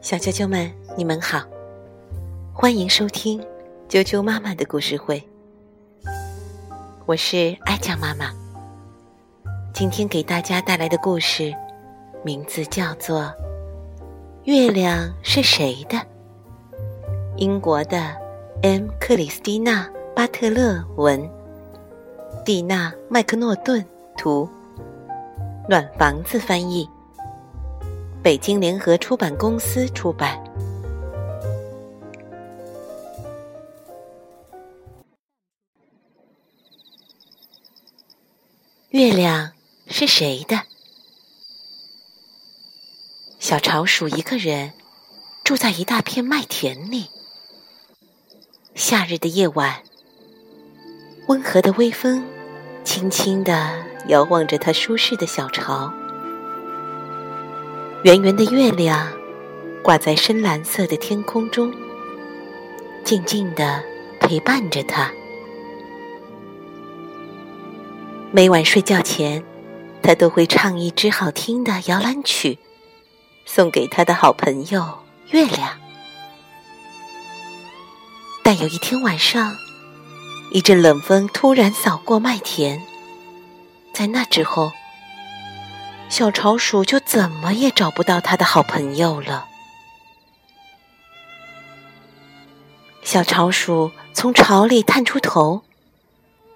小啾啾们，你们好，欢迎收听啾啾妈妈的故事会。我是爱酱妈妈，今天给大家带来的故事名字叫做《月亮是谁的》。英国的 M. 克里斯蒂娜·巴特勒文，蒂娜·麦克诺顿图，暖房子翻译。北京联合出版公司出版。月亮是谁的？小巢鼠一个人住在一大片麦田里。夏日的夜晚，温和的微风轻轻地摇晃着它舒适的小巢。圆圆的月亮挂在深蓝色的天空中，静静地陪伴着他。每晚睡觉前，他都会唱一支好听的摇篮曲，送给他的好朋友月亮。但有一天晚上，一阵冷风突然扫过麦田，在那之后。小巢鼠就怎么也找不到它的好朋友了。小巢鼠从巢里探出头，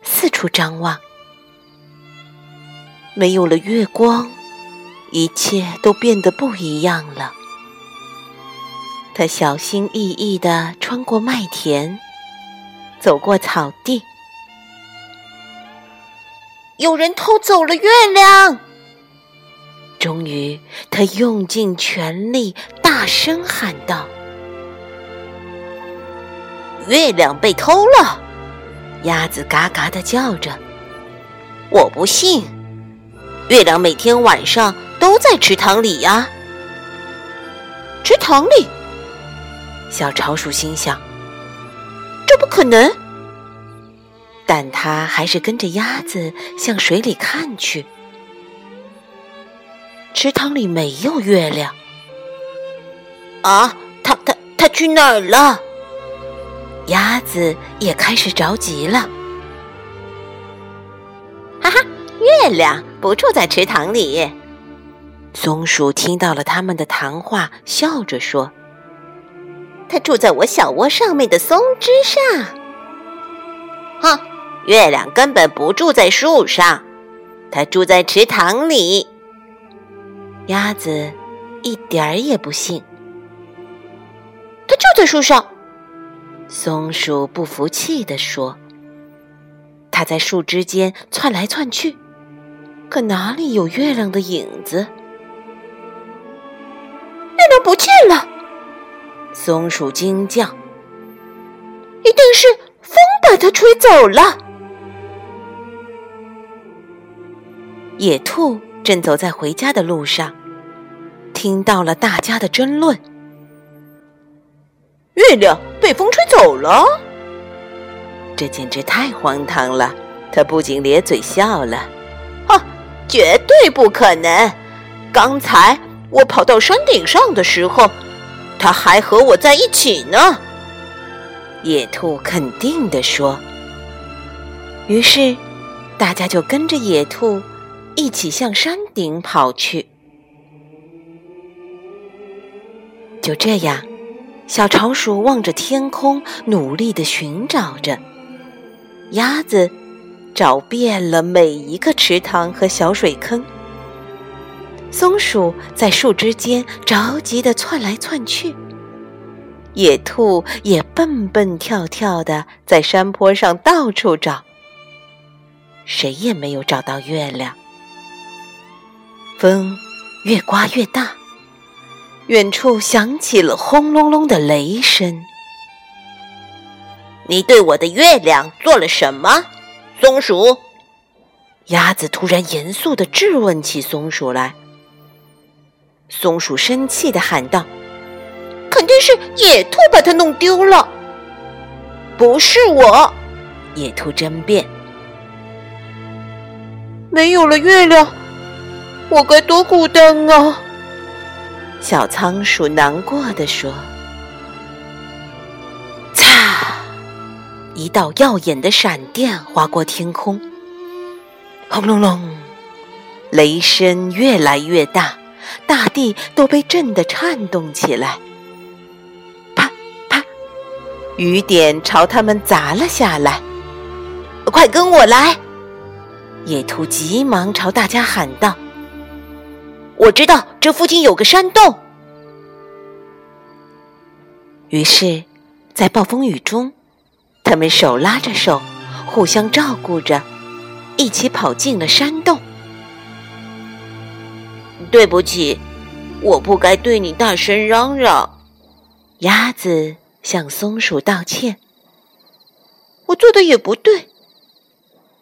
四处张望。没有了月光，一切都变得不一样了。它小心翼翼地穿过麦田，走过草地。有人偷走了月亮！终于，他用尽全力，大声喊道：“月亮被偷了！”鸭子嘎嘎的叫着：“我不信，月亮每天晚上都在池塘里呀！”池塘里，小巢鼠心想：“这不可能！”但它还是跟着鸭子向水里看去。池塘里没有月亮。啊，它它它去哪儿了？鸭子也开始着急了。哈哈，月亮不住在池塘里。松鼠听到了他们的谈话，笑着说：“它住在我小窝上面的松枝上。”哼，月亮根本不住在树上，它住在池塘里。鸭子一点儿也不信，它就在树上。松鼠不服气地说：“它在树枝间窜来窜去，可哪里有月亮的影子？月亮不见了！”松鼠惊叫：“一定是风把它吹走了。”野兔。正走在回家的路上，听到了大家的争论。月亮被风吹走了，这简直太荒唐了！他不仅咧嘴笑了。啊，绝对不可能！刚才我跑到山顶上的时候，它还和我在一起呢。野兔肯定地说。于是，大家就跟着野兔。一起向山顶跑去。就这样，小巢鼠望着天空，努力的寻找着。鸭子找遍了每一个池塘和小水坑。松鼠在树枝间着急的窜来窜去。野兔也蹦蹦跳跳的在山坡上到处找。谁也没有找到月亮。风越刮越大，远处响起了轰隆隆的雷声。你对我的月亮做了什么，松鼠？鸭子突然严肃地质问起松鼠来。松鼠生气地喊道：“肯定是野兔把它弄丢了，不是我。”野兔争辩：“没有了月亮。”我该多孤单啊！小仓鼠难过的说：“嚓！一道耀眼的闪电划过天空，轰隆隆，雷声越来越大，大地都被震得颤动起来。啪啪，雨点朝他们砸了下来。快跟我来！”野兔急忙朝大家喊道。我知道这附近有个山洞，于是，在暴风雨中，他们手拉着手，互相照顾着，一起跑进了山洞。对不起，我不该对你大声嚷嚷。鸭子向松鼠道歉。我做的也不对。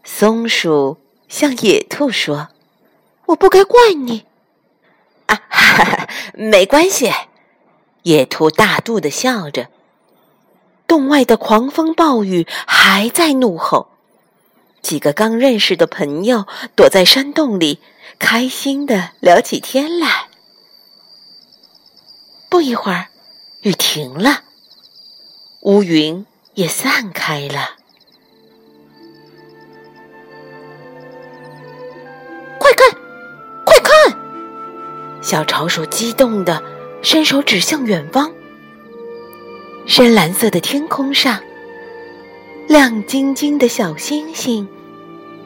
松鼠向野兔说：“我不该怪你。”哈哈，没关系。野兔大度的笑着。洞外的狂风暴雨还在怒吼。几个刚认识的朋友躲在山洞里，开心的聊起天来。不一会儿，雨停了，乌云也散开了。小潮鼠激动地伸手指向远方，深蓝色的天空上，亮晶晶的小星星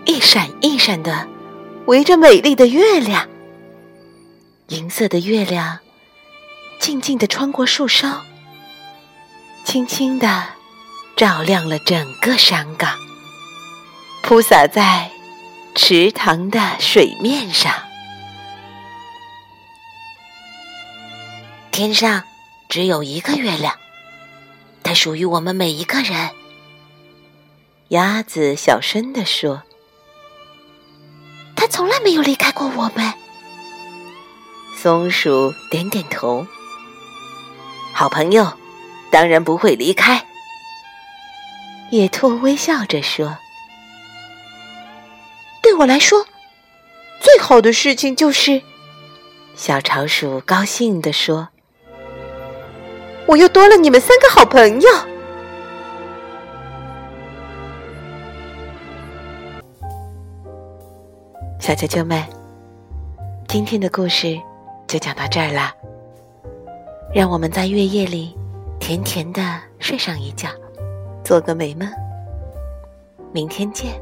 一闪一闪的围着美丽的月亮。银色的月亮静静地穿过树梢，轻轻地照亮了整个山岗，铺洒在池塘的水面上。天上只有一个月亮，它属于我们每一个人。鸭子小声地说：“它从来没有离开过我们。”松鼠点点头：“好朋友，当然不会离开。”野兔微笑着说：“对我来说，最好的事情就是……”小潮鼠高兴地说。我又多了你们三个好朋友，小啾啾们，今天的故事就讲到这儿啦。让我们在月夜里甜甜的睡上一觉，做个美梦。明天见。